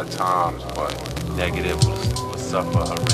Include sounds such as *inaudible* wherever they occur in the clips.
hard times, but negative will, will suffer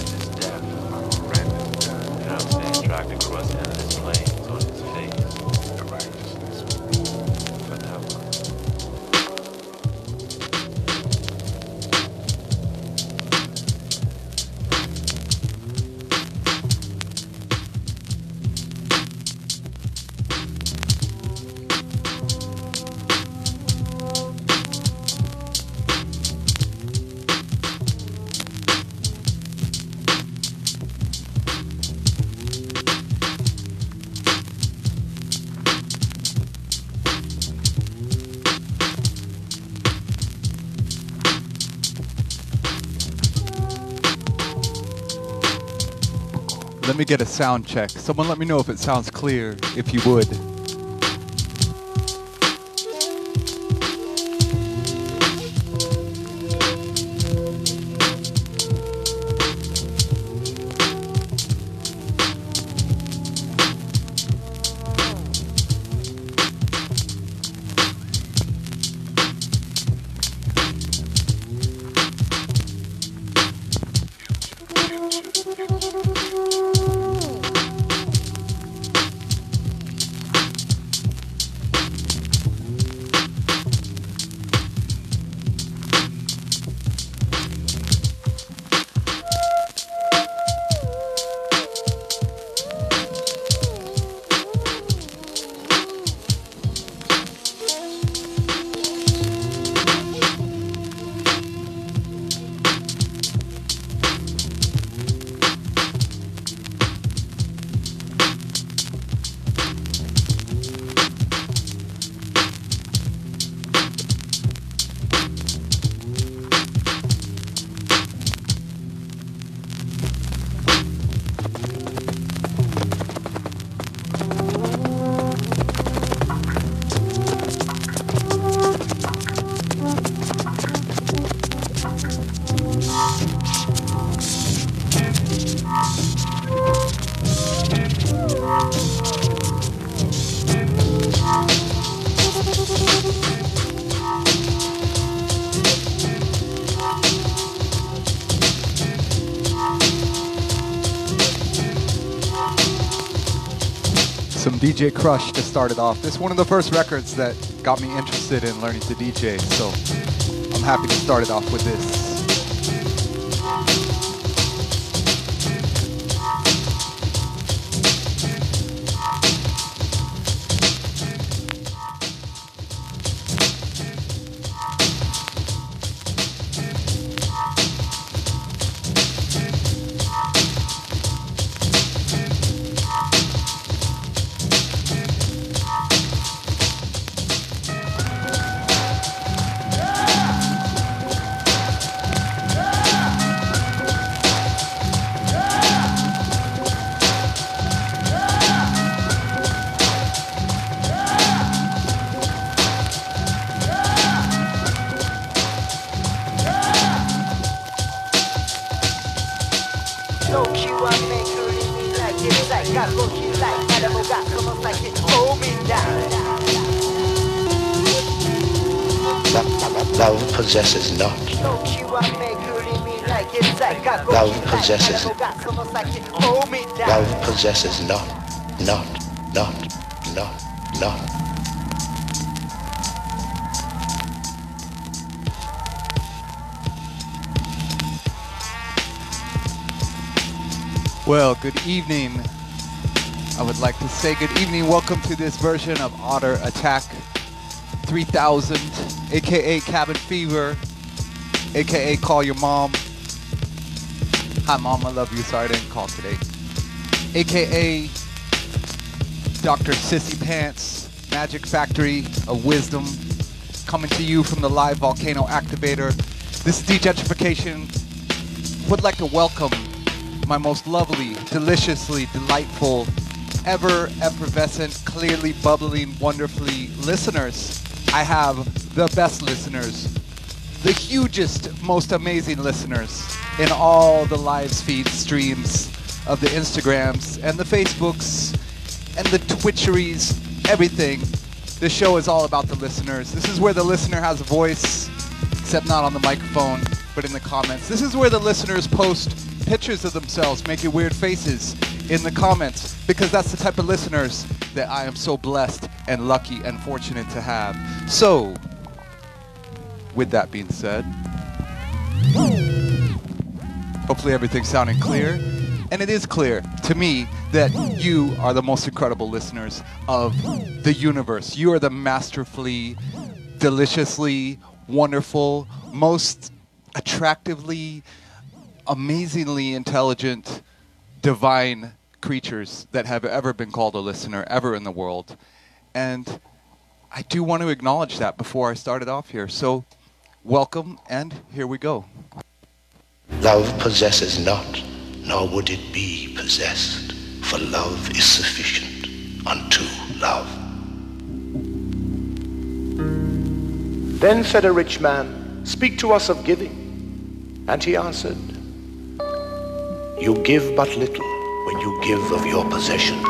Let me get a sound check. Someone let me know if it sounds clear, if you would. DJ Krush to start it off. This is one of the first records that got me interested in learning to DJ, so I'm happy to start it off with this. Possesses not. Not. Not. Not. Not. Well, good evening. I would like to say good evening. Welcome to this version of Otter Attack 3000, aka Cabin Fever, aka Call Your Mom. Hi, Mom, I love you. Sorry I didn't call today. Aka Dr. Sissy Pants, Magic Factory of Wisdom, coming to you from the live volcano activator. This is Djentrification. Would like to welcome my most lovely, deliciously delightful, ever effervescent, clearly bubbling, wonderfully listeners. I have the best listeners, the hugest, most amazing listeners in all the live feed streams of the Instagrams and the Facebooks and the twitcheries, everything. The show is all about the listeners. This is where the listener has a voice, except not on the microphone, but in the comments. This is where the listeners post pictures of themselves making weird faces in the comments because that's the type of listeners that I am so blessed and lucky and fortunate to have. So, with that being said, hopefully everything's sounding clear. And it is clear to me that you are the most incredible listeners of the universe. You are the masterfully, deliciously, wonderful, most attractively, amazingly intelligent, divine creatures that have ever been called a listener ever in the world. And I do want to acknowledge that before I started off here. So, welcome, and here we go. Love possesses not, nor would it be possessed, for love is sufficient unto love. Then said a rich man, Speak to us of giving. And he answered, You give but little when you give of your possessions.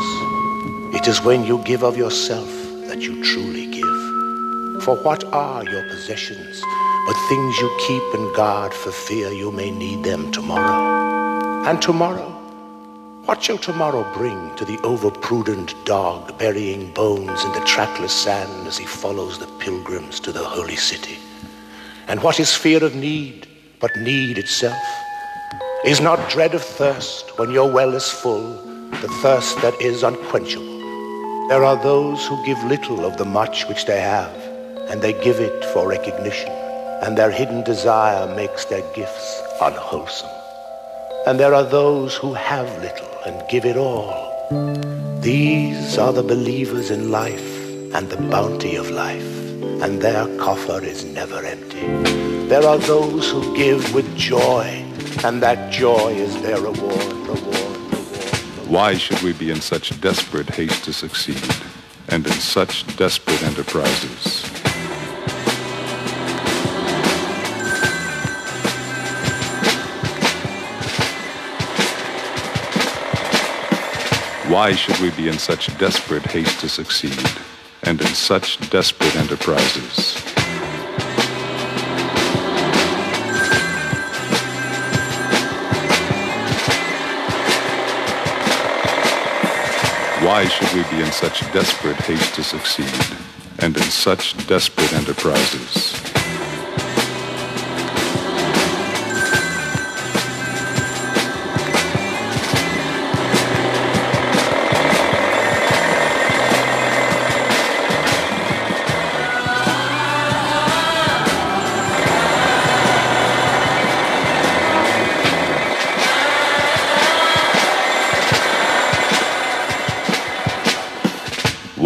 It is when you give of yourself that you truly give. For what are your possessions but things you keep and guard for fear you may need them tomorrow? And tomorrow? What shall tomorrow bring to the overprudent dog burying bones in the trackless sand as he follows the pilgrims to the holy city? And what is fear of need but need itself? Is not dread of thirst when your well is full, the thirst that is unquenchable? There are those who give little of the much which they have, and they give it for recognition, and their hidden desire makes their gifts unwholesome. And there are those who have little and give it all. These are the believers in life and the bounty of life, and their coffer is never empty. There are those who give with joy, and that joy is their reward, reward, reward. Why should we be in such desperate haste to succeed, and in such desperate enterprises? Why should we be in such desperate haste to succeed, and in such desperate enterprises? Why should we be in such desperate haste to succeed, and in such desperate enterprises?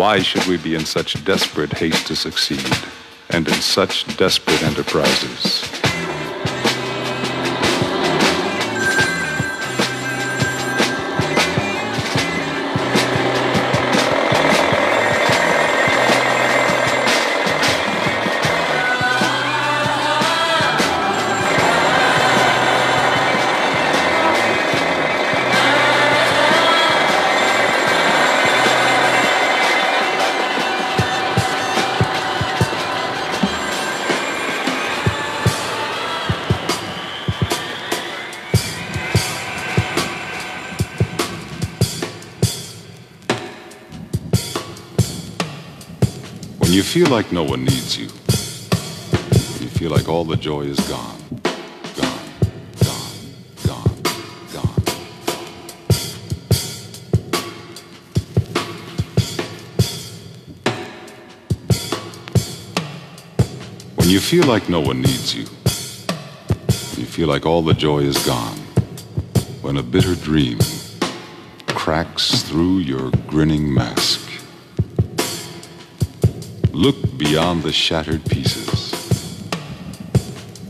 Why should we be in such desperate haste to succeed, and in such desperate enterprises? Like no one needs you, you feel like all the joy is gone, gone, gone, gone, gone. When you feel like no one needs you, you feel like all the joy is gone, when a bitter dream cracks through your grinning mask. Look beyond the shattered pieces.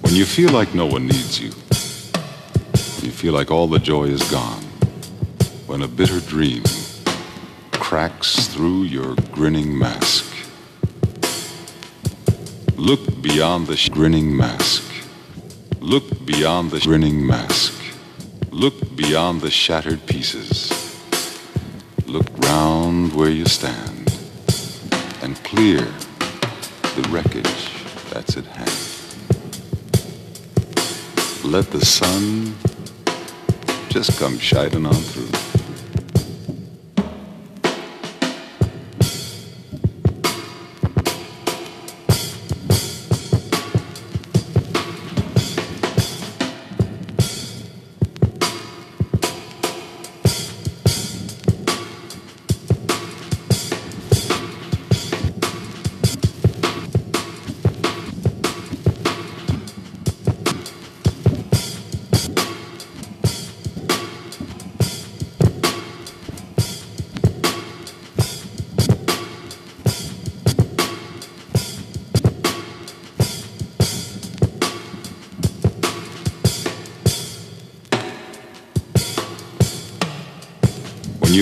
When you feel like no one needs you, when you feel like all the joy is gone, when a bitter dream cracks through your grinning mask. Look beyond the grinning mask. Look beyond the grinning mask. Look beyond the shattered pieces. Look round where you stand and clear the wreckage that's at hand. Let the sun just come shining on through.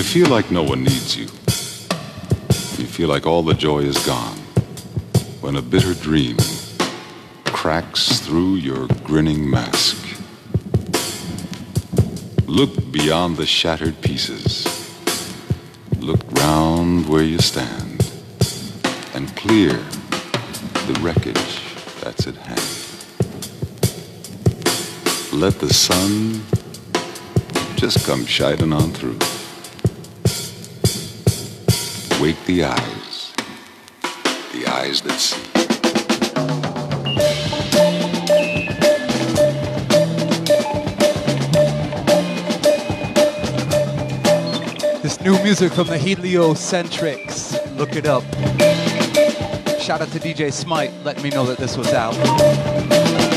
Feel like no one needs you, you feel like all the joy is gone, when a bitter dream cracks through your grinning mask. Look beyond the shattered pieces. Look round where you stand and clear the wreckage that's at hand. Let the sun just come shining on through. Wake the eyes, the eyes that see. This new music from the Heliocentrics. Look it up. Shout out to DJ Smite, letting me know that this was out.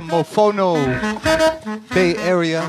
From Mofono, Bay Area.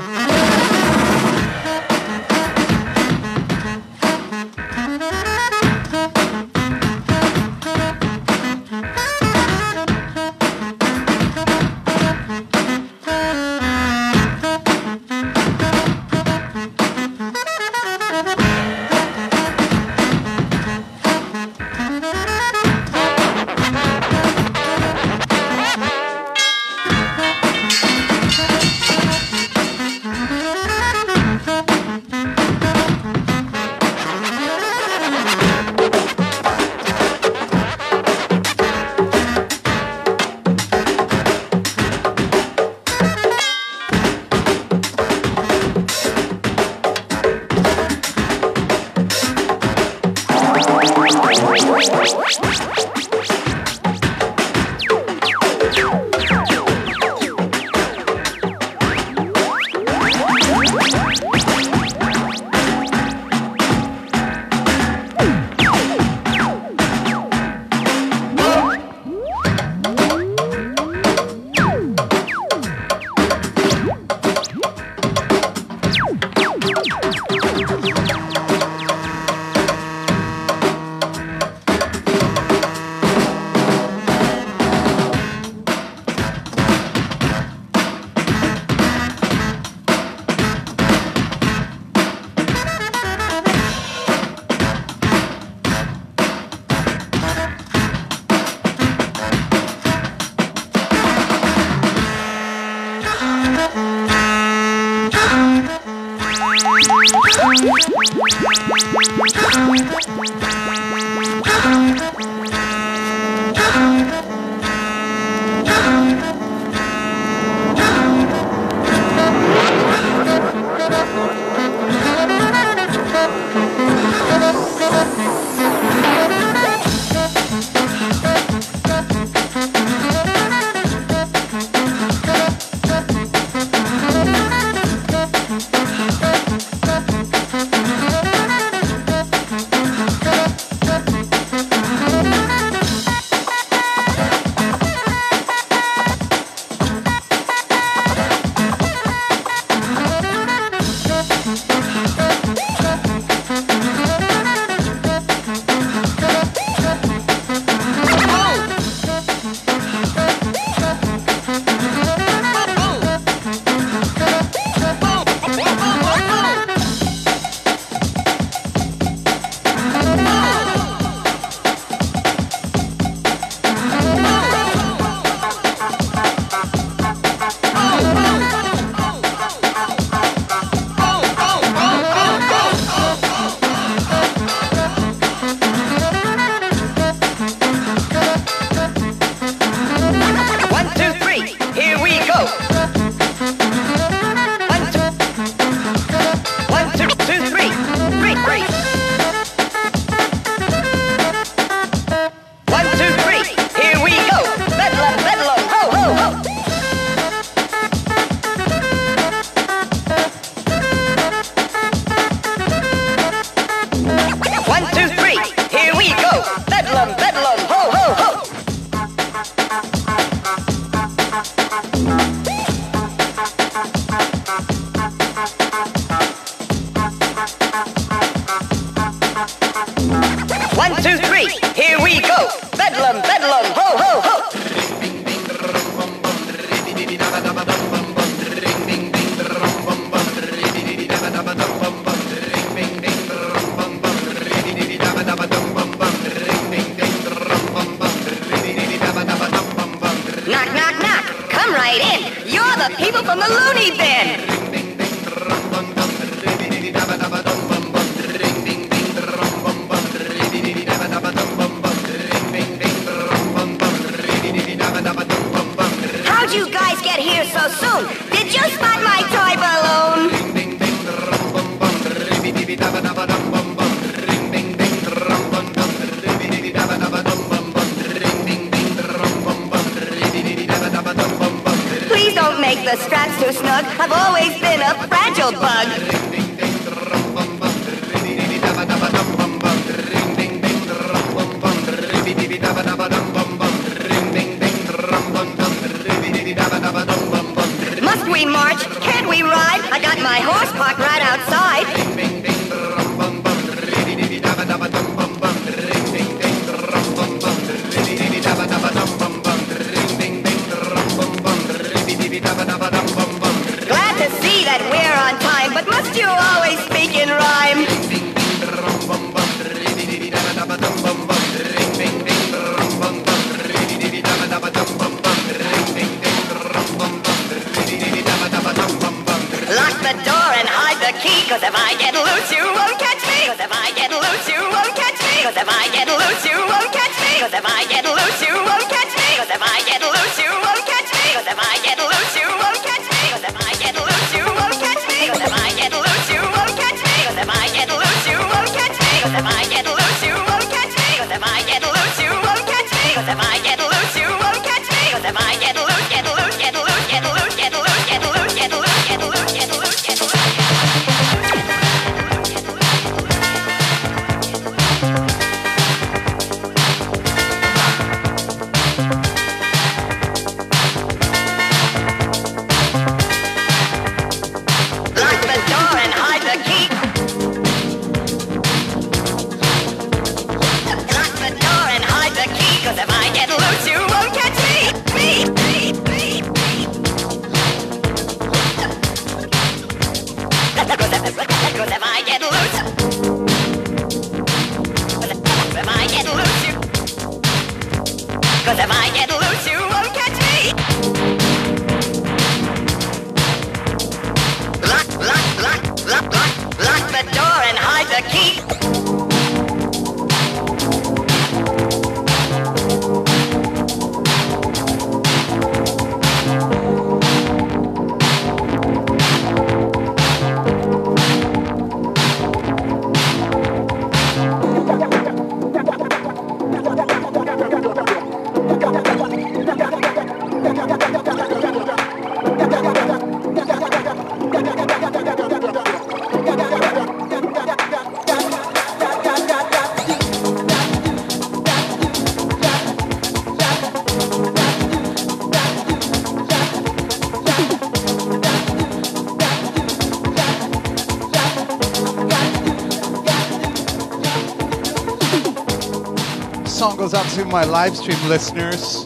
To my live stream listeners,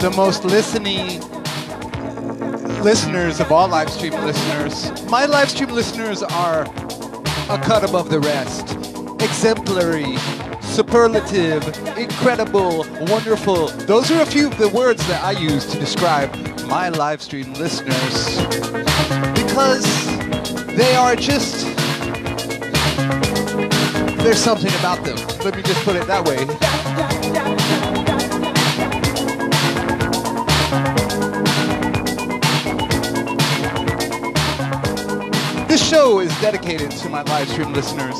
the most listening listeners of all live stream listeners. My live stream listeners are a cut above the rest. Exemplary, superlative, incredible, wonderful. Those are a few of the words that I use to describe my live stream listeners. Because they are just there's something about them. Let me just put it that way. This show is dedicated to my live stream listeners.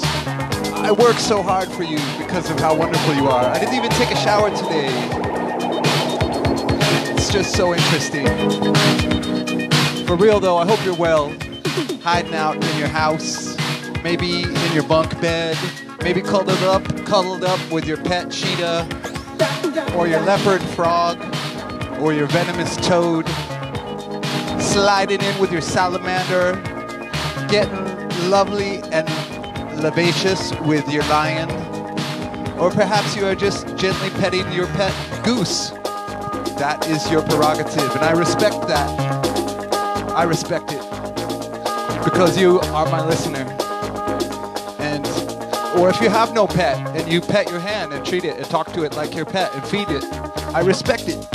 I work so hard for you because of how wonderful you are. I didn't even take a shower today. It's just so interesting. For real though, I hope you're well. Hiding out in your house, maybe in your bunk bed, maybe cuddled up, cuddled up with your pet cheetah, or your leopard frog, or your venomous toad, sliding in with your salamander, getting lovely and lavacious with your lion, or perhaps you are just gently petting your pet goose. That is your prerogative, and I respect that. I respect it because you are my listener. Or if you have no pet and you pet your hand and treat it and talk to it like your pet and feed it, I respect it.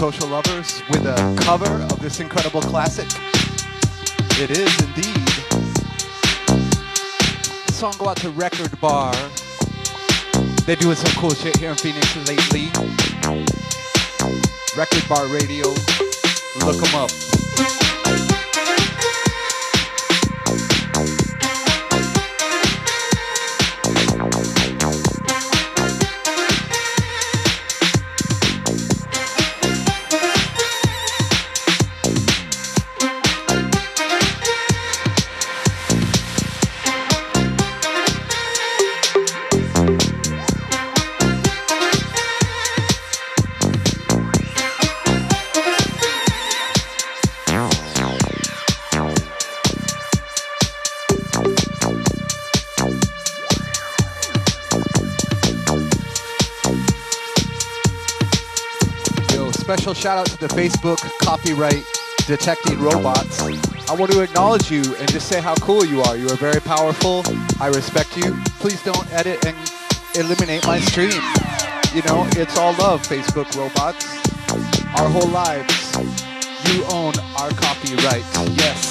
Social Lovers with a cover of this incredible classic? It is indeed. The song go out to Record Bar. They're doing some cool shit here in Phoenix lately. Record Bar Radio. Look them up. Special shout out to the Facebook copyright detecting robots. I want to acknowledge you and just say how cool you are. You are very powerful. I respect you. Please don't edit and eliminate my stream. You know, it's all love, Facebook robots. Our whole lives. You own our copyright. Yes.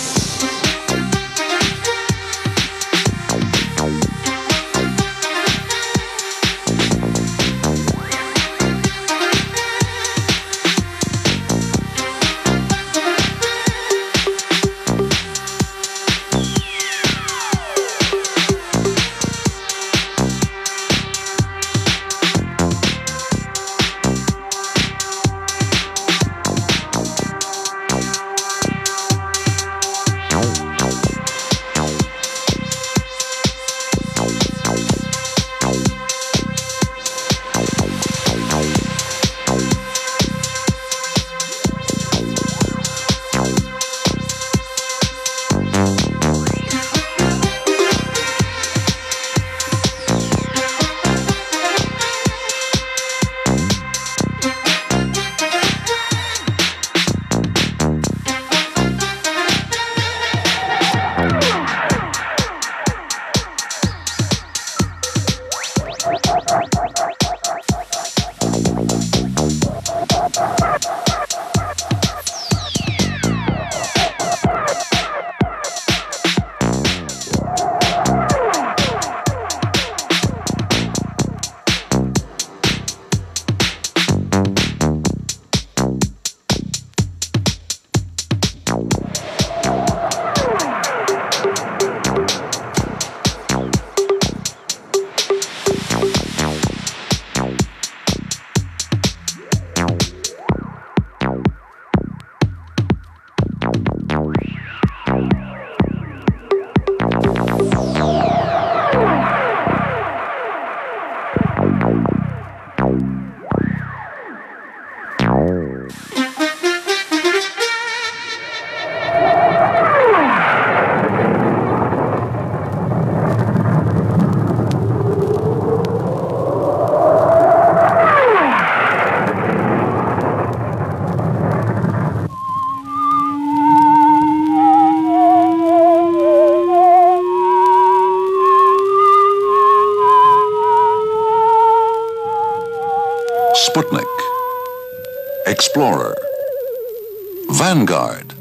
Vanguard,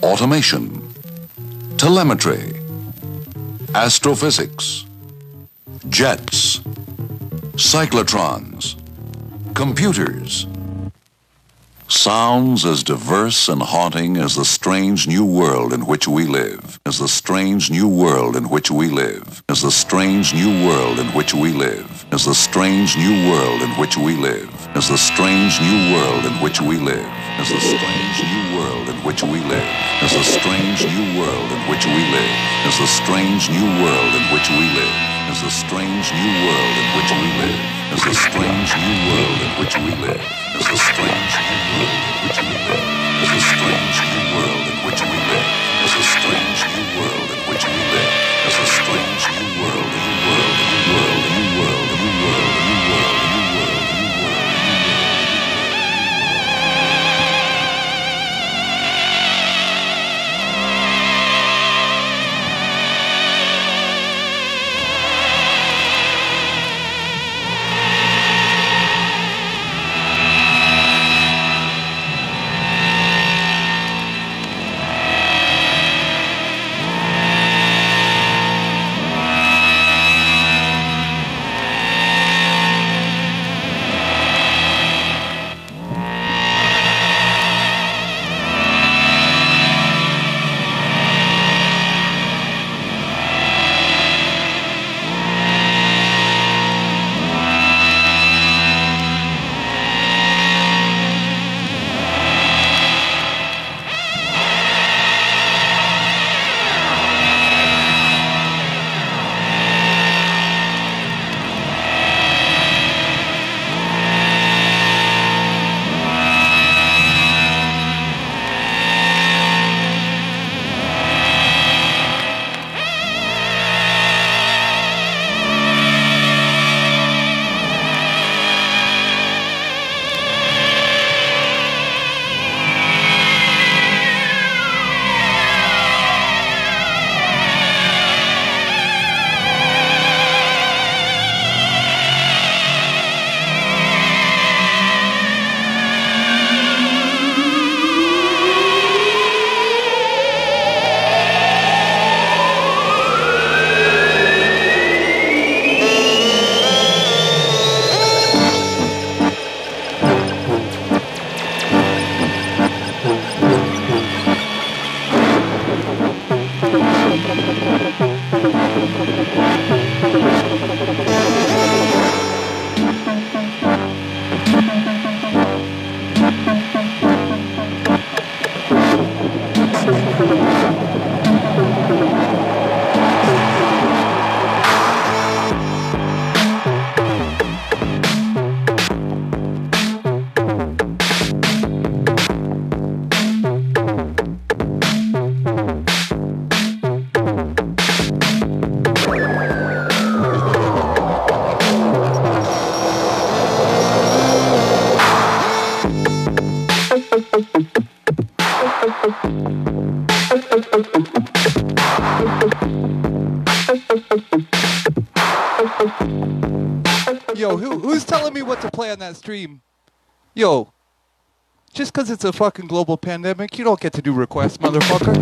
Automation, Telemetry, Astrophysics, Jets, Cyclotrons, Computers, Sounds as diverse and haunting as the strange new world in which we live, as the strange new world in which we live, as the strange new world in which we live, as the strange new world in which we live, as the strange new world in which we live, as the strange new world in which we live, as the strange new world in which we live, as the strange new world in which we live, as the strange new world in which we live, as the strange new world in which we live, as the strange new world in which we live, as the strange new world in which we live, as the strange new world in which we live, as the strange new that stream, yo, just because it's a fucking global pandemic, you don't get to do requests, motherfucker.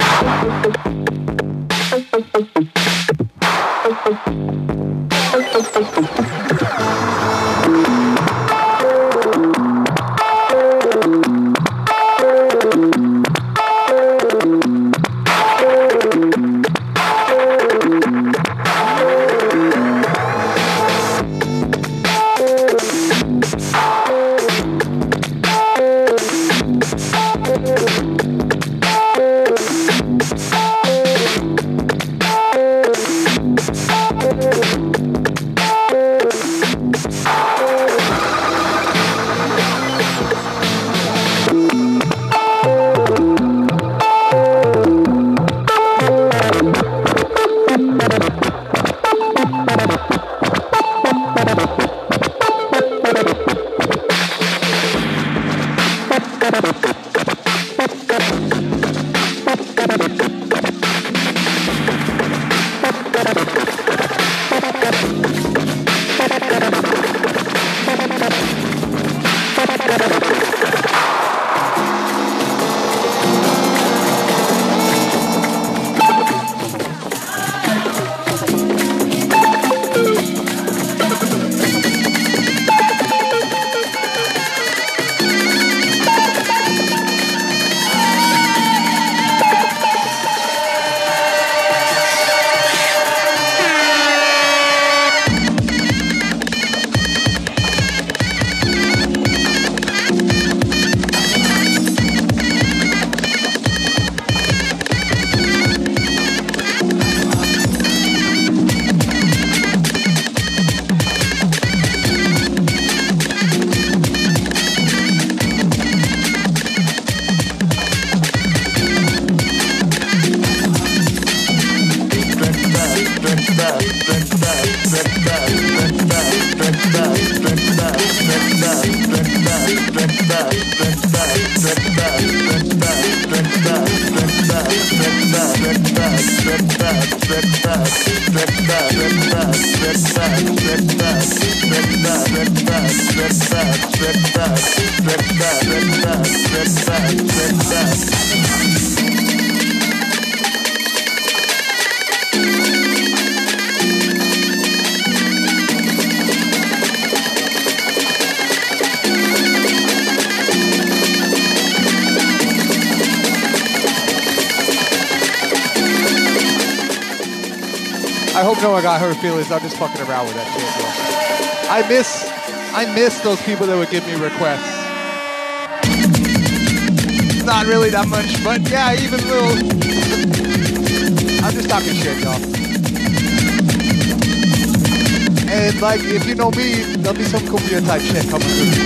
I hope no one got hurt feelings. I'm just fucking around with that shit. I miss, I miss those people that would give me requests. Not really that much, but yeah, even little. I'm just talking shit, y'all. And like, if you know me, there'll be some cumbia type shit coming through.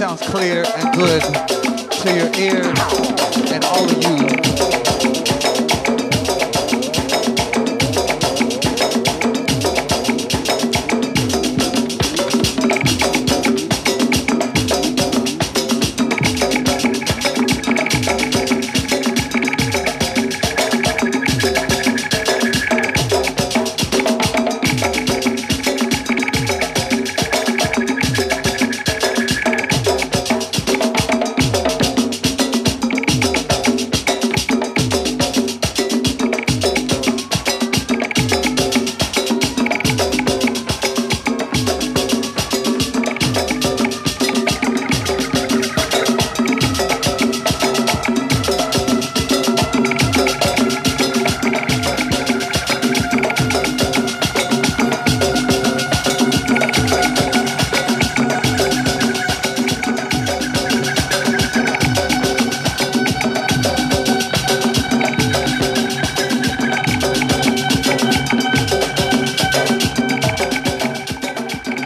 sounds clear and good.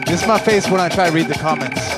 This is my face when I try to read the comments.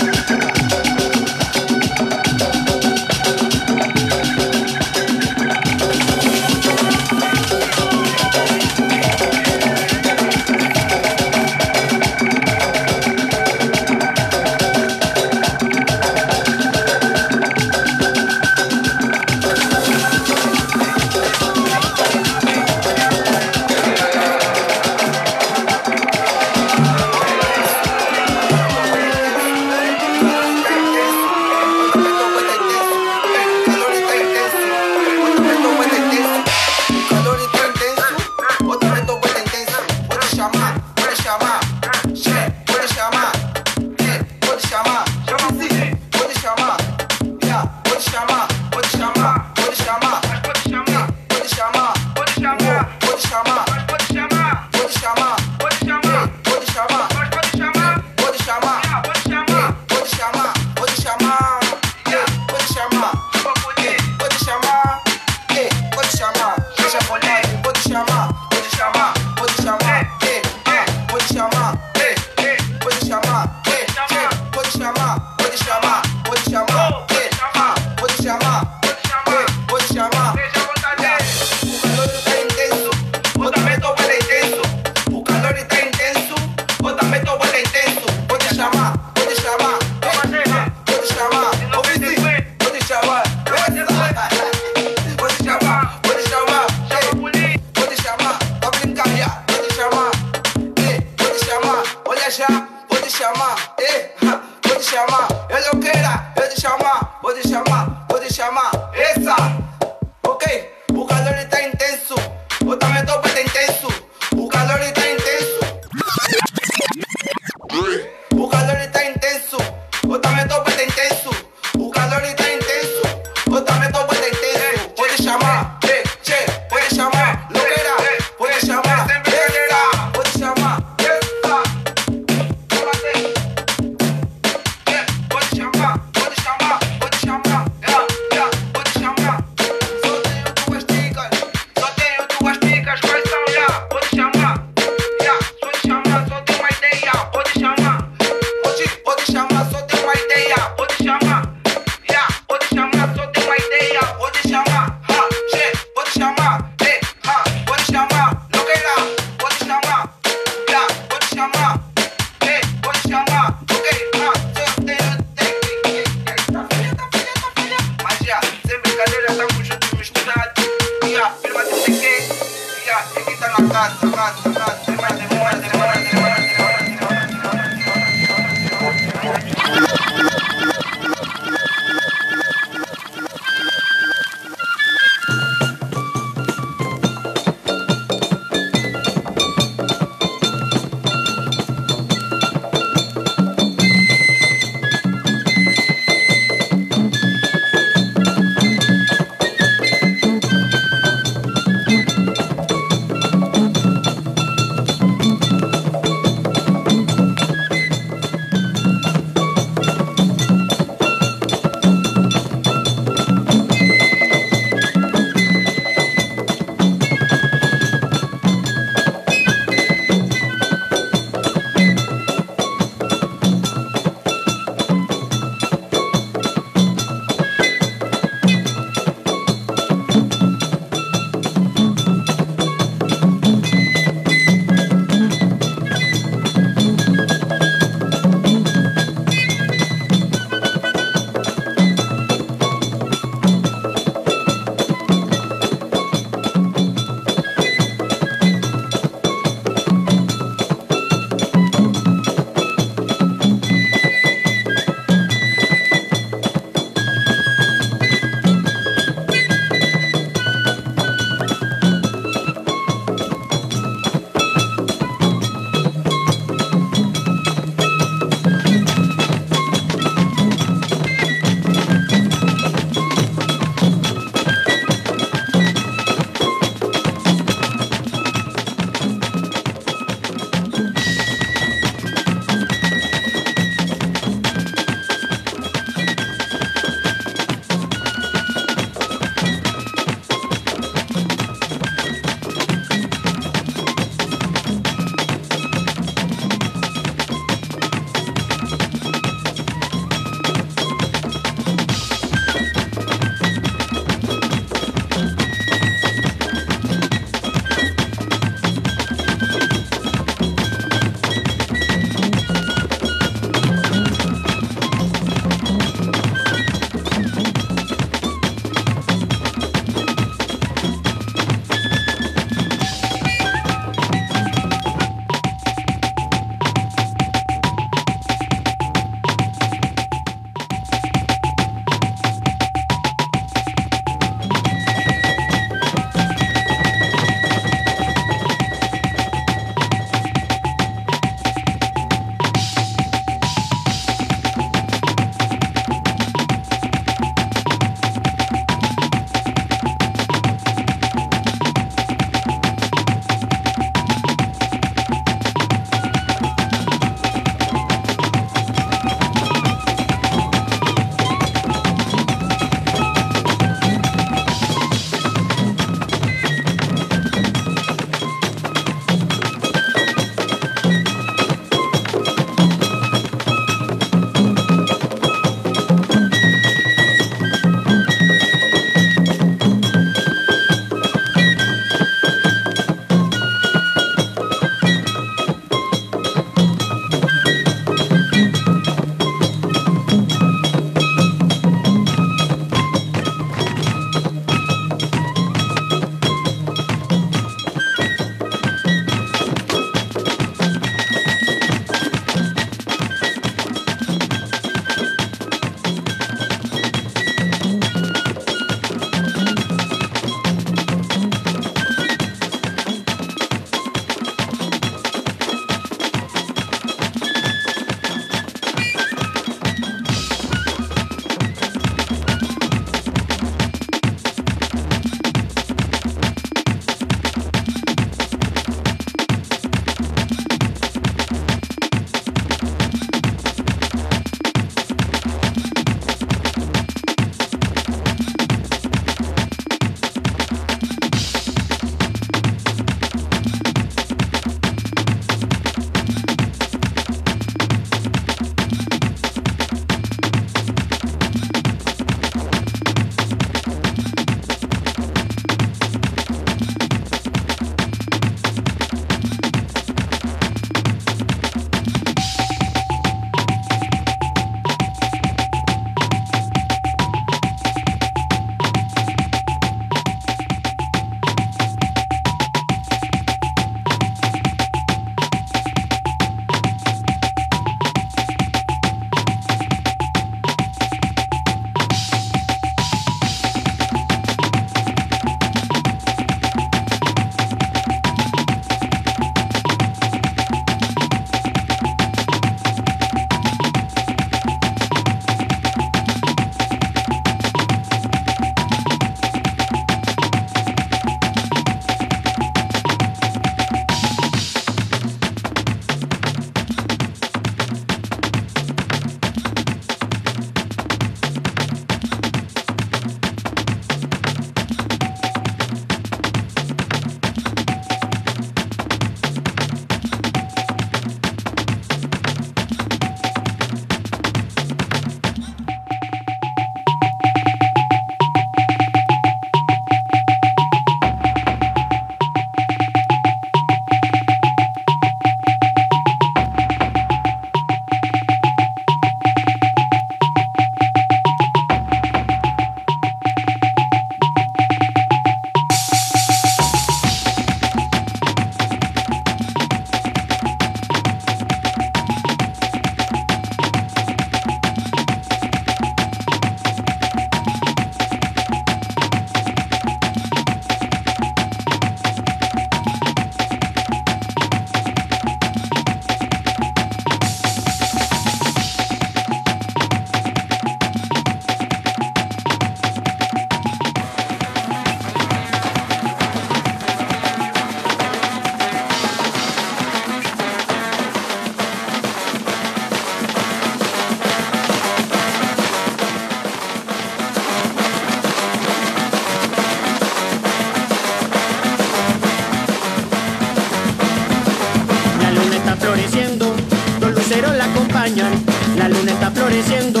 la luna está floreciendo,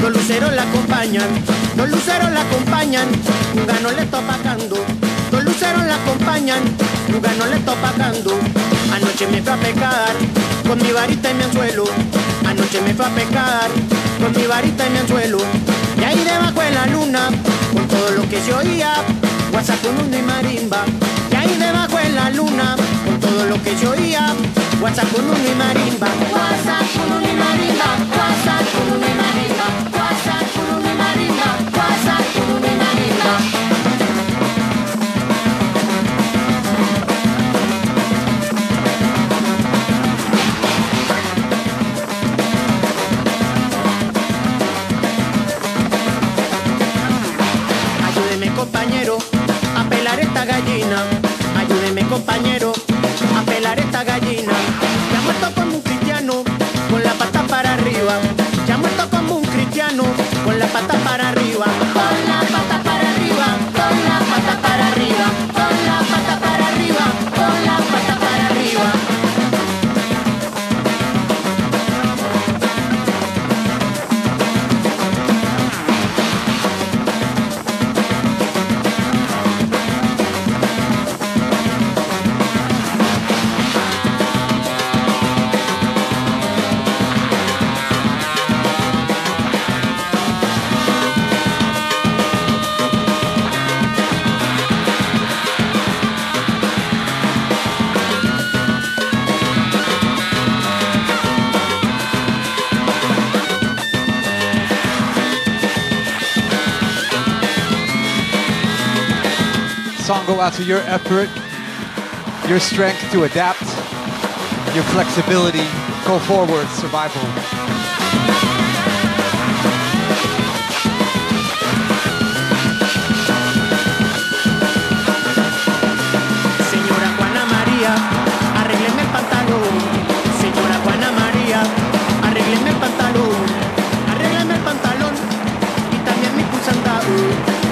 los luceros la acompañan, los luceros la acompañan, Lugano le está pagando, los luceros la acompañan, Lugano le está pagando. Anoche me fue a pecar con mi varita y mi anzuelo, anoche me fue a pecar con mi varita y mi anzuelo, y ahí debajo de la luna, con todo lo que se oía, WhatsApp, mundo y marimba, y ahí debajo de la luna, con todo lo que se oía, WhatsApp con un marimba. WhatsApp con un marimba. WhatsApp con un marimba. Ayúdeme compañero, a pelar esta gallina, ayúdeme compañero esta gallina. Out to your effort, your strength to adapt, your flexibility, go forward, survival. Señora Juana María, el pantalón. Señora Juana María, el pantalón. El pantalón y también mi pusandado.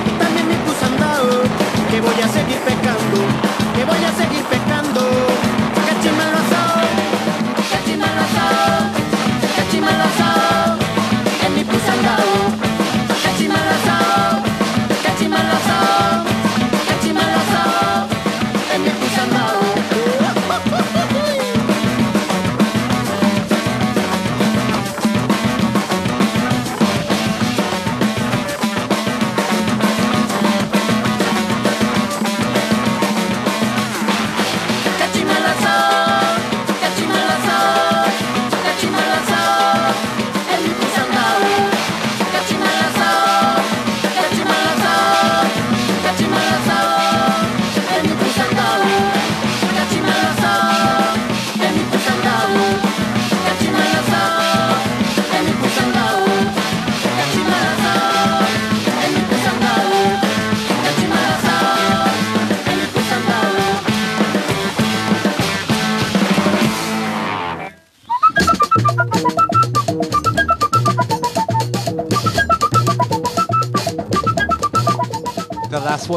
Y también mi pusandado. Que voy a seguir pecando. Que voy a seguir pecando.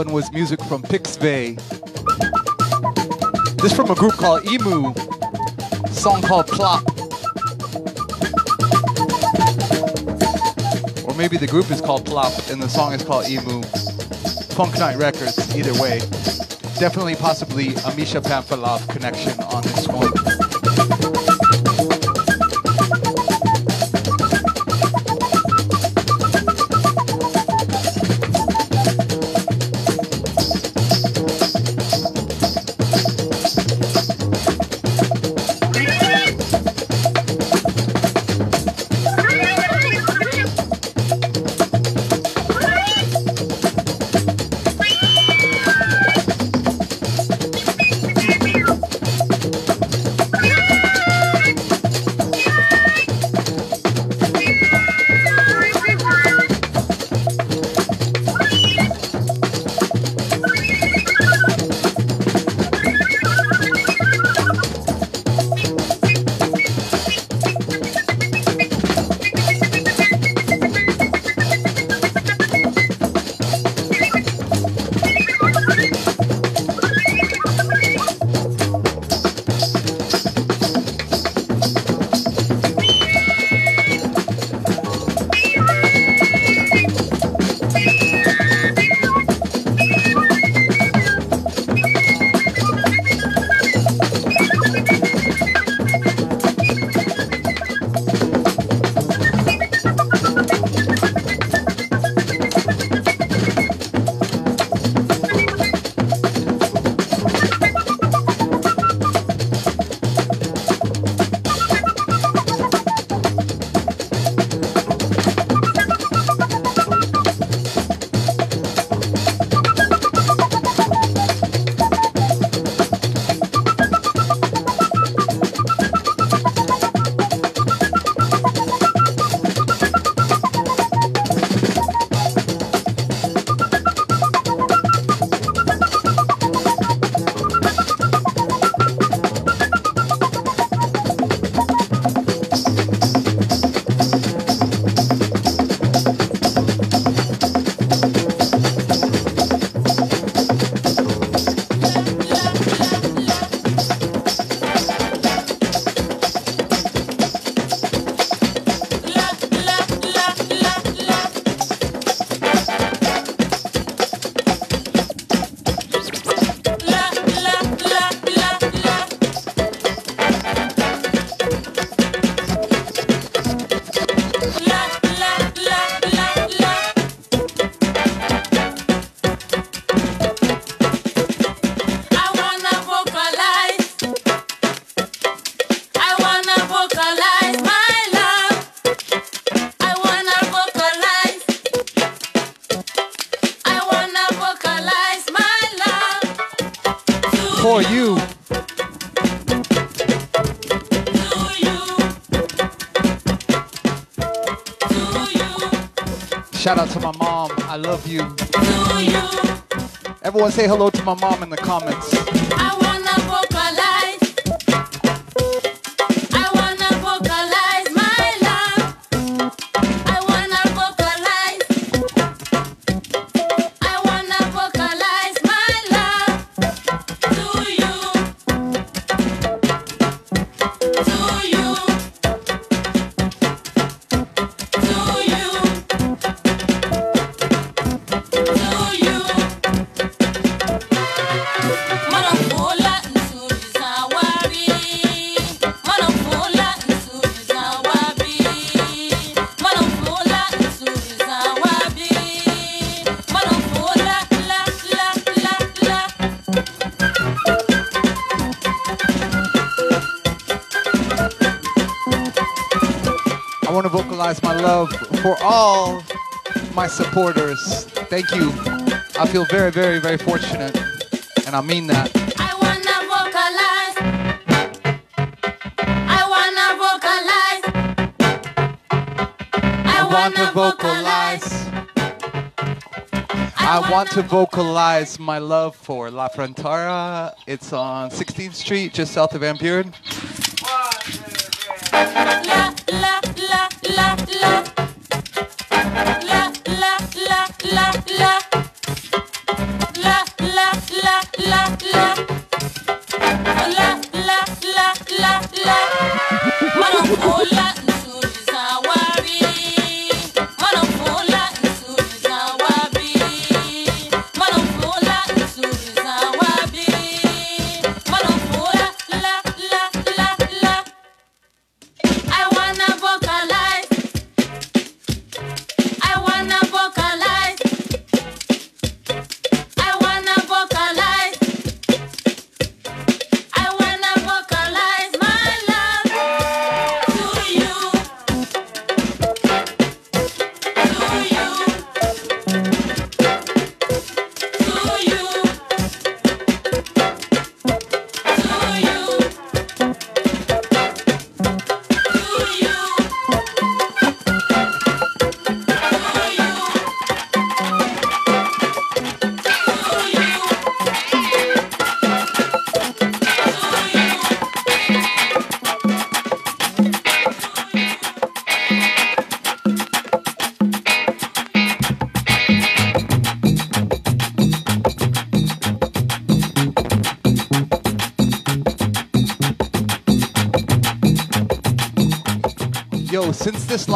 One was music from Pixvae. This from a group called Emu. Song called Plop. Or maybe the group is called Plop and the song is called Emu. Funk Night Records, either way. Definitely, possibly a Misha Panfilov connection love you. Everyone say hello to my mom in the comments. Supporters. Thank you. I feel very, very, very fortunate. And I mean that. I wanna vocalize. I wanna vocalize. I want to vocalize. I want to vocalize my love for La Frontera. It's on 16th Street, just south of Van Buren. La la la la. La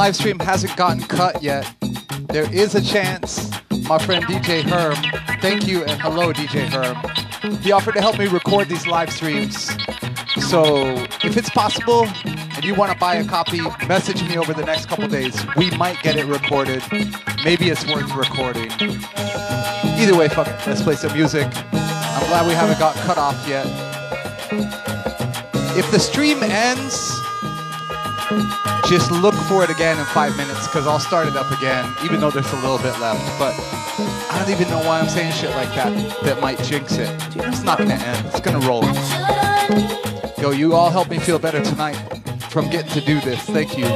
live stream hasn't gotten cut yet, there is a chance my friend DJ Herb, thank you and hello DJ Herb. he offered to help me record these live streams. So if it's possible and you want to buy a copy, message me over the next couple days. We might get it recorded. Maybe it's worth recording. Either way, fuck it. Let's play some music. I'm glad we haven't got cut off yet. If the stream ends, just look for it again in five minutes because I'll start it up again, even though there's a little bit left. But I don't even know why I'm saying shit like that that might jinx it. It's not gonna end. It's gonna roll. Yo, you all helped me feel better tonight from getting to do this. Thank you.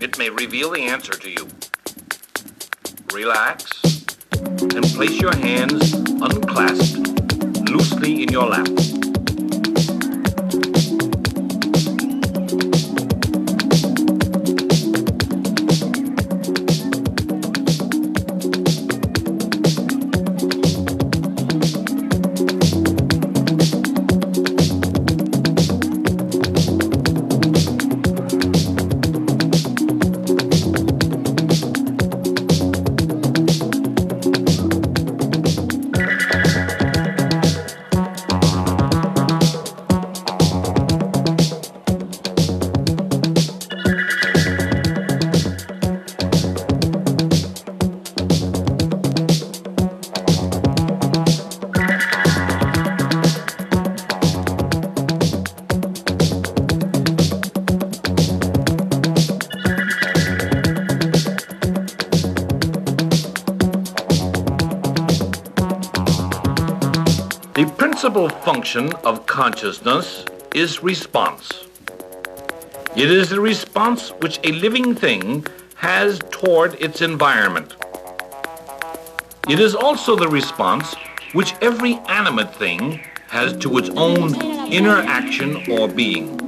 It may reveal the answer to you. Relax and place your hands unclasped loosely in your lap. Principal function of consciousness is response. It is the response which a living thing has toward its environment. It is also the response which every animate thing has to its own inner action or being.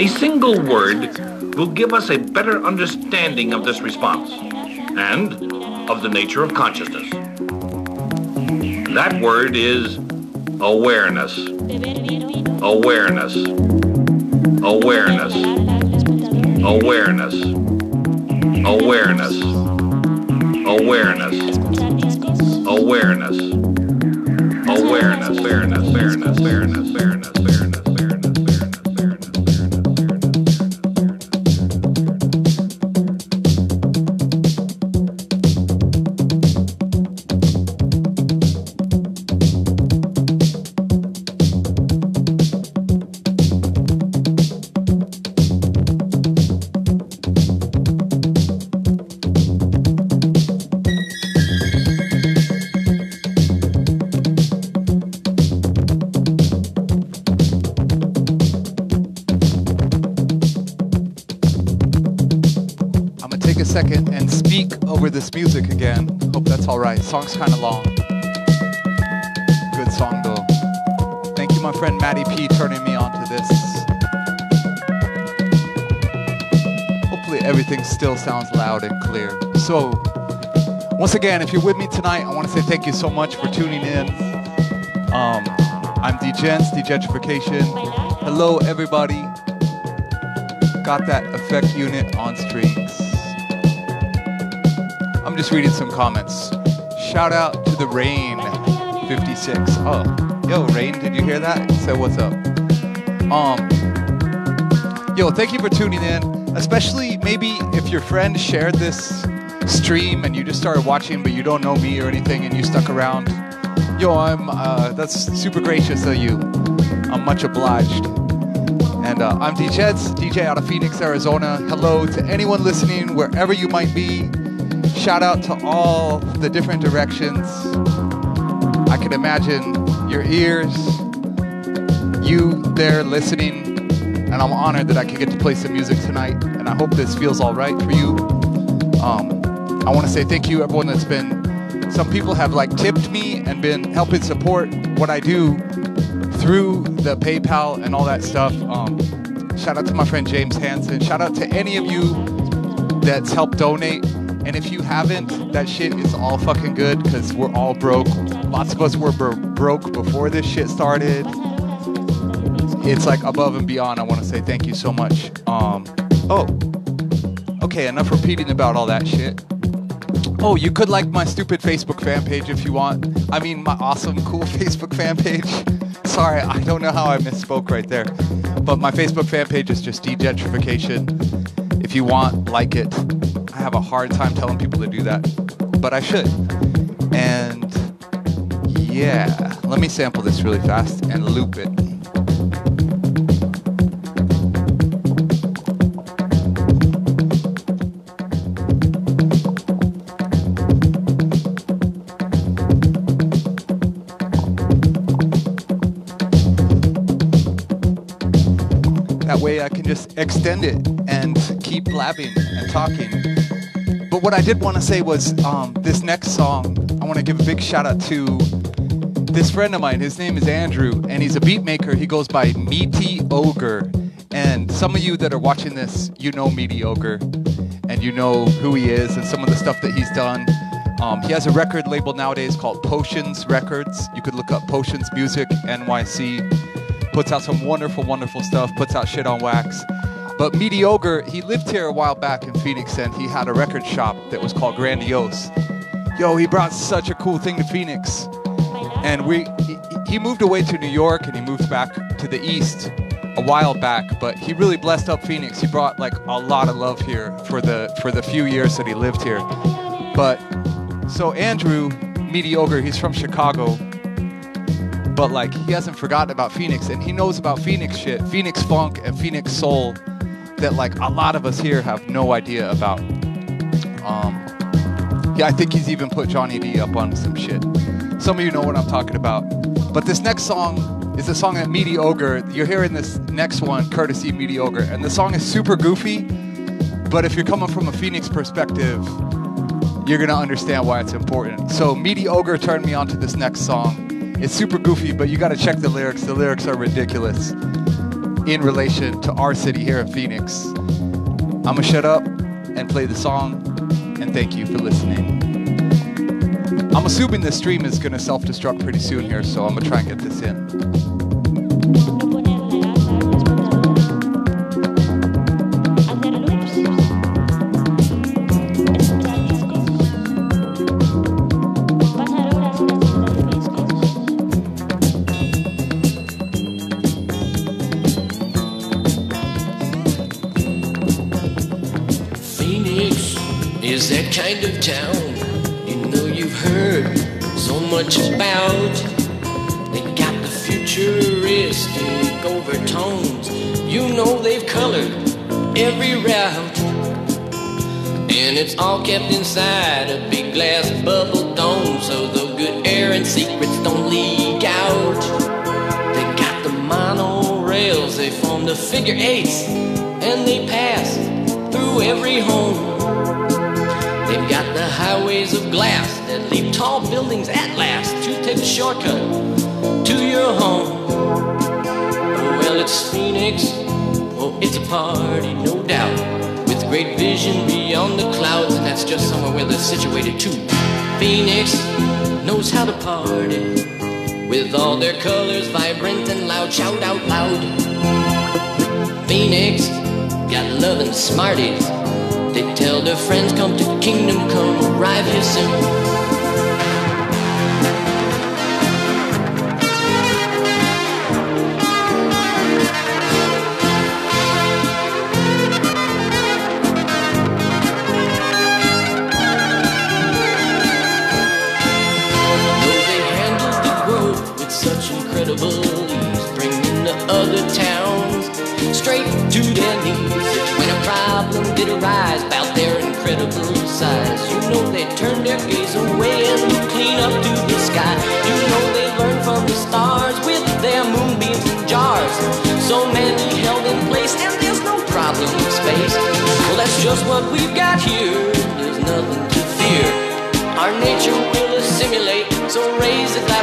A single word will give us a better understanding of this response and of the nature of consciousness. That word is awareness. Awareness. Awareness. Awareness. Awareness. Awareness. Awareness. Awareness. Awareness. Awareness. Awareness. Song's kind of long. Good song though. Thank you, my friend Matty P, turning me on to this. Hopefully everything still sounds loud and clear. So, once again, if you're with me tonight, I want to say thank you so much for tuning in. Um, I'm Degents, Djentrification. Hello, everybody. Got that effect unit on strings. I'm just reading some comments. Shout out to the Rain 56. Oh, yo, Rain, did you hear that? So what's up. Um, Yo, thank you for tuning in. Especially maybe if your friend shared this stream and you just started watching, but you don't know me or anything, and you stuck around. Yo, I'm. Uh, that's super gracious of you. I'm much obliged. And uh, I'm DJs, DJ out of Phoenix, Arizona. Hello to anyone listening, wherever you might be. Shout out to all the different directions. I can imagine your ears, you there listening, and I'm honored that I can get to play some music tonight. And I hope this feels all right for you. Um, I want to say thank you, everyone that's been. Some people have like tipped me and been helping support what I do through the PayPal and all that stuff. Um, shout out to my friend James Hansen. Shout out to any of you that's helped donate. And if you haven't, that shit is all fucking good because we're all broke. Lots of us were bro- broke before this shit started. It's like above and beyond. I want to say thank you so much. Um, oh, okay, enough repeating about all that shit. Oh, you could like my stupid Facebook fan page if you want. I mean, my awesome, cool *laughs* Facebook fan page. Sorry, I don't know how I misspoke right there. But my Facebook fan page is just Djentrification. If you want, like it. Have a hard time telling people to do that, but I should. And yeah, let me sample this really fast and loop it. That way I can just extend it and keep blabbing and talking. What I did want to say was um, this next song, I want to give a big shout out to this friend of mine. His name is Andrew, and he's a beat maker. He goes by Meaty Ogre. And some of you that are watching this, you know Meaty Ogre, and you know who he is and some of the stuff that he's done. Um, he has a record label nowadays called Potions Records. You could look up Potions Music NYC puts out some wonderful, wonderful stuff, puts out shit on wax. But Meaty Ogre, he lived here a while back in Phoenix and he had a record shop that was called Grandiose. Yo, he brought such a cool thing to Phoenix. And we he, he moved away to New York and he moved back to the east a while back, but he really blessed up Phoenix. He brought like a lot of love here for the for the few years that he lived here. But so Andrew Meaty Ogre, he's from Chicago, but like he hasn't forgotten about Phoenix and he knows about Phoenix shit, Phoenix funk and Phoenix soul that like a lot of us here have no idea about. Um, yeah, I think he's even put Johnny D up on some shit. Some of you know what I'm talking about. But this next song is a song that Meaty Ogre, you're hearing this next one courtesy Meaty Ogre, and the song is super goofy, but if you're coming from a Phoenix perspective, you're gonna understand why it's important. So Meaty Ogre turned me on to this next song. It's super goofy, but you gotta check the lyrics. The lyrics are ridiculous in relation to our city here in Phoenix. I'm gonna shut up and play the song, and thank you for listening. I'm assuming this stream is gonna self-destruct pretty soon here, so I'm gonna try and get this in. Is that kind of town you know you've heard so much about. They got the futuristic overtones. You know they've colored every route. And it's all kept inside a big glass bubble dome so the good air and secrets don't leak out. They got the monorails, they form the figure eights, and they pass through every home. Got the highways of glass that leave tall buildings at last to take a shortcut to your home. Well, it's Phoenix, oh, it's a party, no doubt, with great vision beyond the clouds, and that's just somewhere where they're situated too. Phoenix knows how to party with all their colors vibrant and loud, shout out loud. Phoenix got loving smarties. They tell their friends, come to kingdom come, arrive here soon.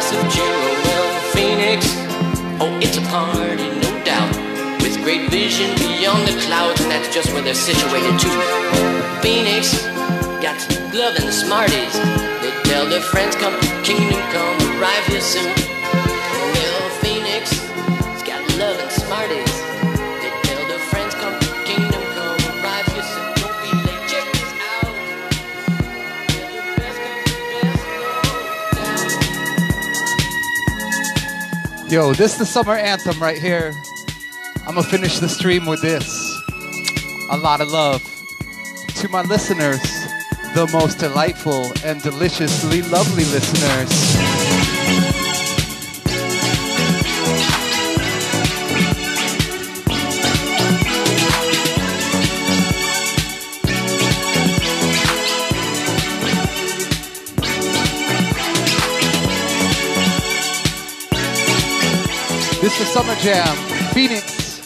Oh, well, Phoenix, oh, it's a party, no doubt. With great vision beyond the clouds, and that's just where they're situated too. Phoenix, got love and the smarties. They tell their friends, come, kingdom come, arrive here soon. Yo, this is the summer anthem right here. I'm gonna finish the stream with this. A lot of love to my listeners, the most delightful and deliciously lovely listeners. Is Summer Jam, Phoenix,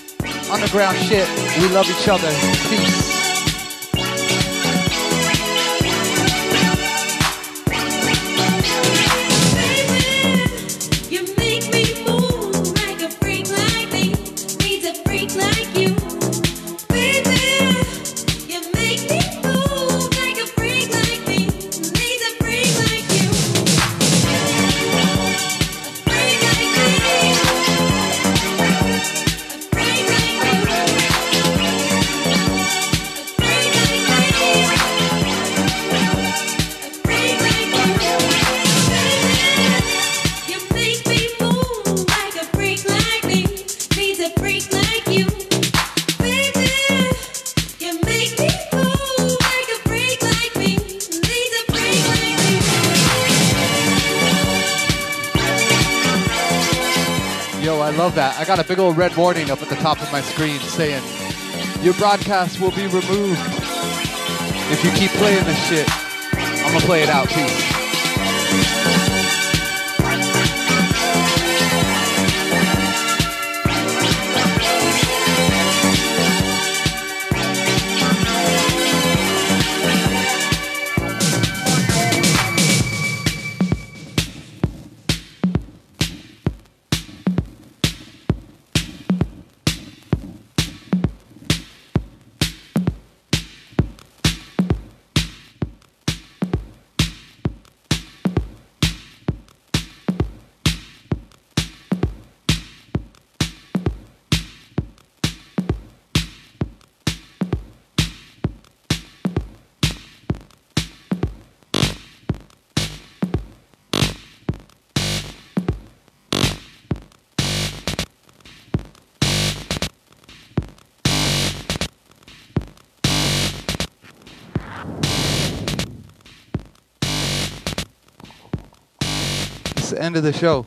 underground shit. We love each other. Peace. A big old red warning up at the top of my screen saying, Your broadcast will be removed if you keep playing this shit. I'm gonna play it out. Peace. End of the show.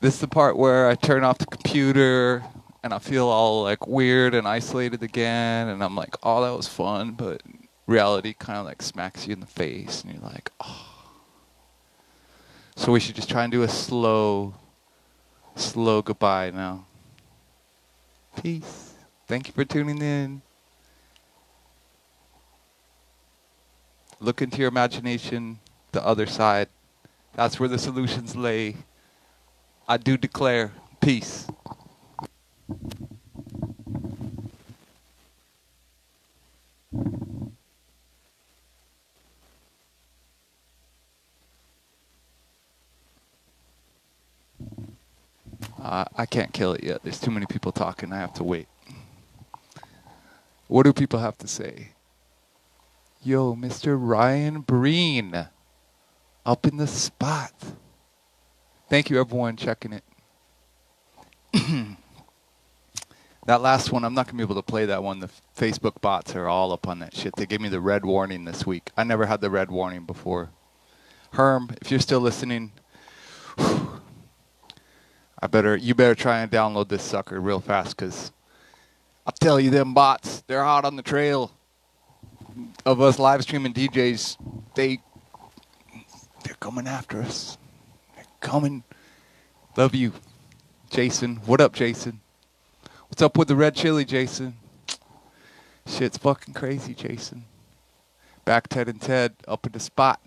This is the part where I turn off the computer and I feel all like weird and isolated again, and I'm like, oh, that was fun, but reality kind of like smacks you in the face, and you're like, oh. So we should just try and do a slow, slow goodbye now. Peace. Thank you for tuning in. Look into your imagination, the other side. That's where the solutions lay. I do declare peace. Uh, I can't kill it yet. There's too many people talking. I have to wait. What do people have to say? Yo, Mr. Ryan Breen, up in the spot. Thank you, everyone, checking it. *clears throat* that last one, I'm not gonna be able to play that one. The Facebook bots are all up on that shit. They gave me the red warning this week. I never had the red warning before. Herm, if you're still listening, *sighs* I better you better try and download this sucker real fast because I'll tell you them bots, they're hot on the trail of us live streaming DJs. They they're coming after us. They're coming. Love you, Jason. What up, Jason? What's up with the red chili, Jason? Shit's fucking crazy, Jason. Back Ted and Ted up in the spot.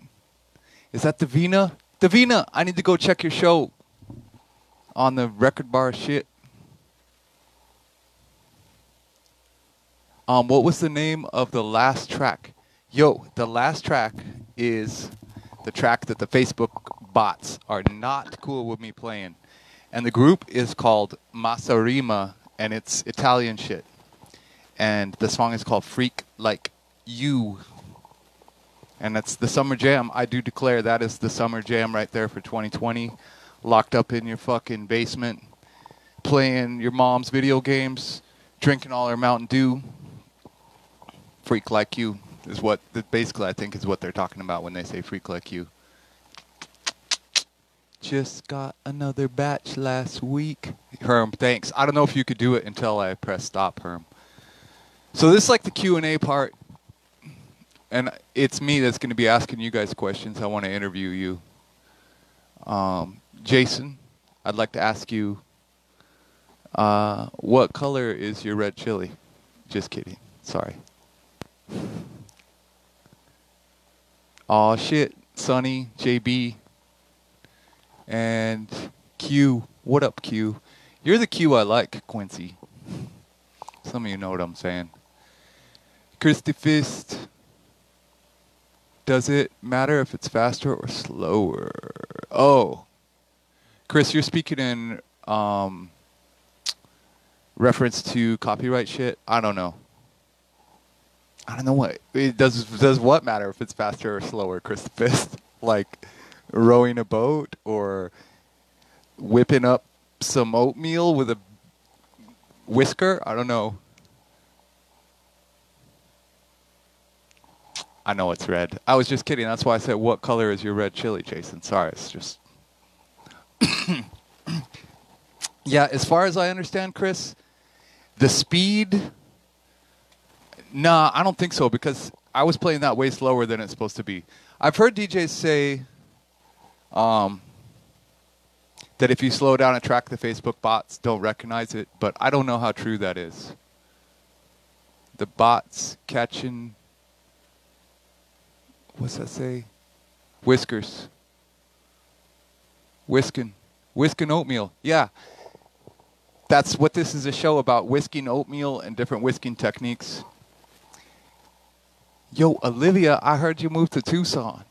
Is that Davina? Davina, I need to go check your show on the record bar shit. Um, what was the name of the last track? Yo, the last track is the track that the Facebook bots are not cool with me playing. And the group is called Masarima, and it's Italian shit. And the song is called Freak Like You. And that's the summer jam. I do declare that is the summer jam right there for 2020. Locked up in your fucking basement, playing your mom's video games, drinking all her Mountain Dew. Freak like you is what basically I think is what they're talking about when they say free like you. Just got another batch last week. Herm, thanks. I don't know if you could do it until I press stop, Herm. So this is like the Q&A part. And it's me that's going to be asking you guys questions. I want to interview you. Um, Jason, I'd like to ask you, uh, what color is your red chili? Just kidding. Sorry. Aw, shit. Sonny, JB, and Q. What up, Q? You're the Q I like, Quincy. Some of you know what I'm saying. Christy Fist. Does it matter if it's faster or slower? Oh. Chris, you're speaking in um, reference to copyright shit? I don't know. I don't know what it does. Does what matter if it's faster or slower, Chris Fist? *laughs* like rowing a boat or whipping up some oatmeal with a whisker? I don't know. I know it's red. I was just kidding. That's why I said, "What color is your red chili, Jason?" Sorry, it's just. *coughs* yeah, as far as I understand, Chris, the speed. Nah, I don't think so because I was playing that way slower than it's supposed to be. I've heard DJs say um, that if you slow down a track, the Facebook bots don't recognize it, but I don't know how true that is. The bots catching what's that say? Whiskers. Whisking. Whisking oatmeal. Yeah. That's what this is a show about whisking oatmeal and different whisking techniques. Yo, Olivia, I heard you moved to Tucson.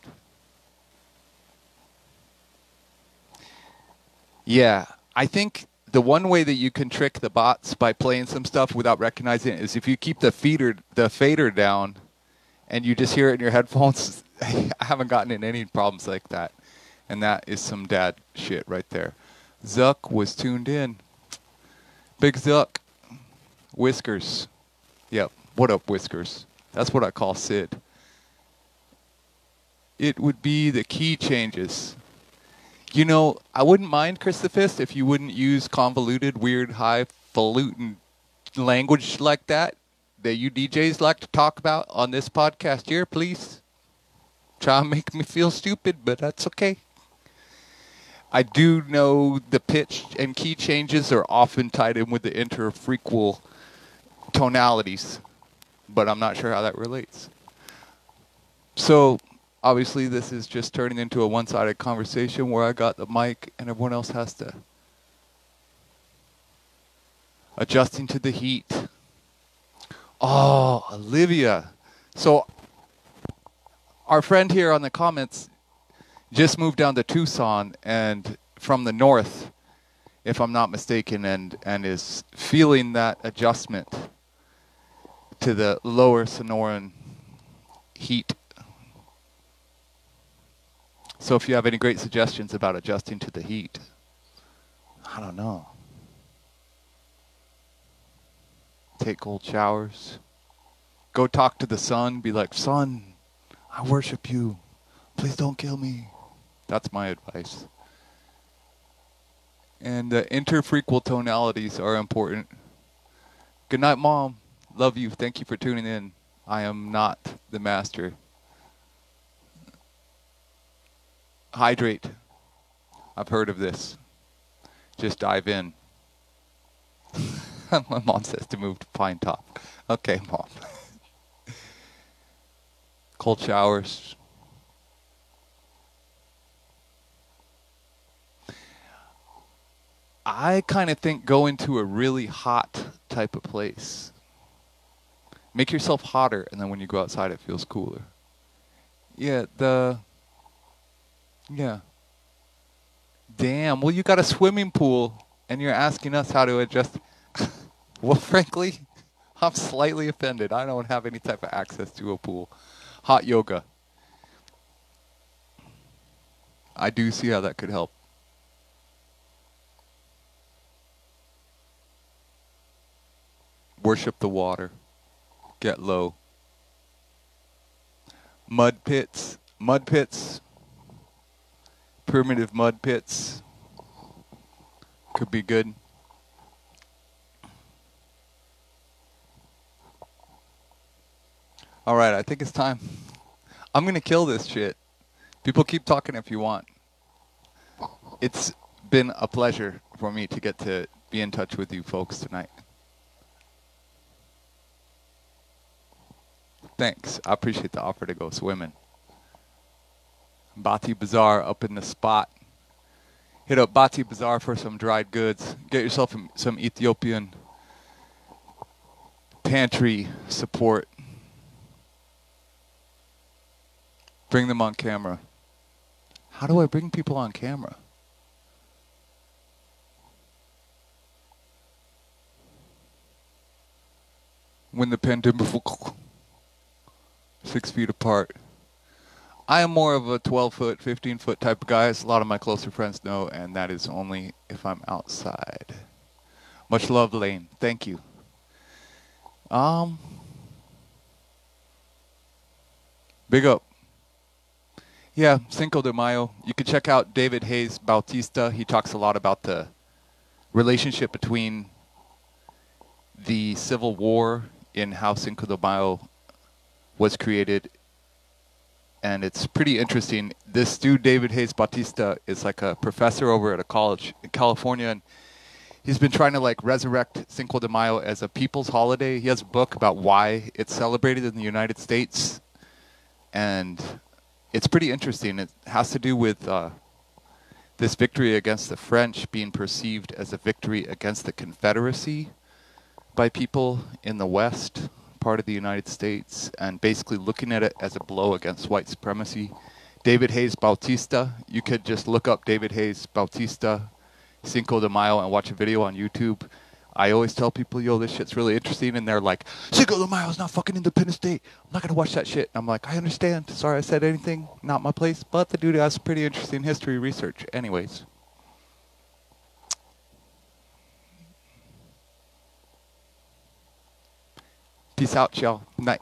Yeah, I think the one way that you can trick the bots by playing some stuff without recognizing it is if you keep the feeder the fader down and you just hear it in your headphones. *laughs* I haven't gotten in any problems like that. And that is some dad shit right there. Zuck was tuned in. Big Zuck. Whiskers. Yep. What up, Whiskers? That's what I call Sid. It would be the key changes. You know, I wouldn't mind, Chris the Fist, if you wouldn't use convoluted, weird, highfalutin language like that that you DJs like to talk about on this podcast here, please. Try and make me feel stupid, but that's okay. I do know the pitch and key changes are often tied in with the interfrequal tonalities, but I'm not sure how that relates. So, obviously, this is just turning into a one sided conversation where I got the mic and everyone else has to adjusting to the heat. Oh, Olivia. So, our friend here on the comments just moved down to Tucson and from the north, if I'm not mistaken, and, and is feeling that adjustment to the lower Sonoran heat. So, if you have any great suggestions about adjusting to the heat, I don't know. Take cold showers. Go talk to the sun. Be like, Sun, I worship you. Please don't kill me. That's my advice. And the interfrequent tonalities are important. Good night, Mom. Love you. Thank you for tuning in. I am not the master. Hydrate. I've heard of this. Just dive in. *laughs* My mom says to move to Pinetop. Okay, Mom. *laughs* Cold showers. I kind of think go into a really hot type of place. Make yourself hotter, and then when you go outside, it feels cooler. Yeah, the. Yeah. Damn. Well, you got a swimming pool, and you're asking us how to adjust. *laughs* well, frankly, *laughs* I'm slightly offended. I don't have any type of access to a pool. Hot yoga. I do see how that could help. Worship the water. Get low. Mud pits. Mud pits. Primitive mud pits. Could be good. All right, I think it's time. I'm going to kill this shit. People keep talking if you want. It's been a pleasure for me to get to be in touch with you folks tonight. Thanks. I appreciate the offer to go swimming. Bati Bazaar up in the spot. Hit up Bati Bazaar for some dried goods. Get yourself some- Ethiopian pantry support. Bring them on camera. How do I bring people on camera? When the pandemic six feet apart. I am more of a 12 foot, 15 foot type of guy, as a lot of my closer friends know, and that is only if I'm outside. Much love, Lane. Thank you. Um, big up. Yeah, Cinco de Mayo. You can check out David Hayes Bautista. He talks a lot about the relationship between the Civil War in how Cinco de Mayo was created. And it's pretty interesting. This dude, David Hayes Bautista, is like a professor over at a college in California. And he's been trying to like resurrect Cinco de Mayo as a people's holiday. He has a book about why it's celebrated in the United States. And it's pretty interesting. It has to do with uh, this victory against the French being perceived as a victory against the Confederacy by people in the West part of the United States and basically looking at it as a blow against white supremacy. David Hayes Bautista, you could just look up David Hayes Bautista Cinco de Mayo and watch a video on YouTube. I always tell people, yo, this shit's really interesting, and they're like, Cinco de Mayo is not fucking Independence Day. I'm not gonna watch that shit. I'm like, I understand. Sorry I said anything. Not my place. But the dude has pretty interesting history research. Anyways. Peace out, y'all. Night.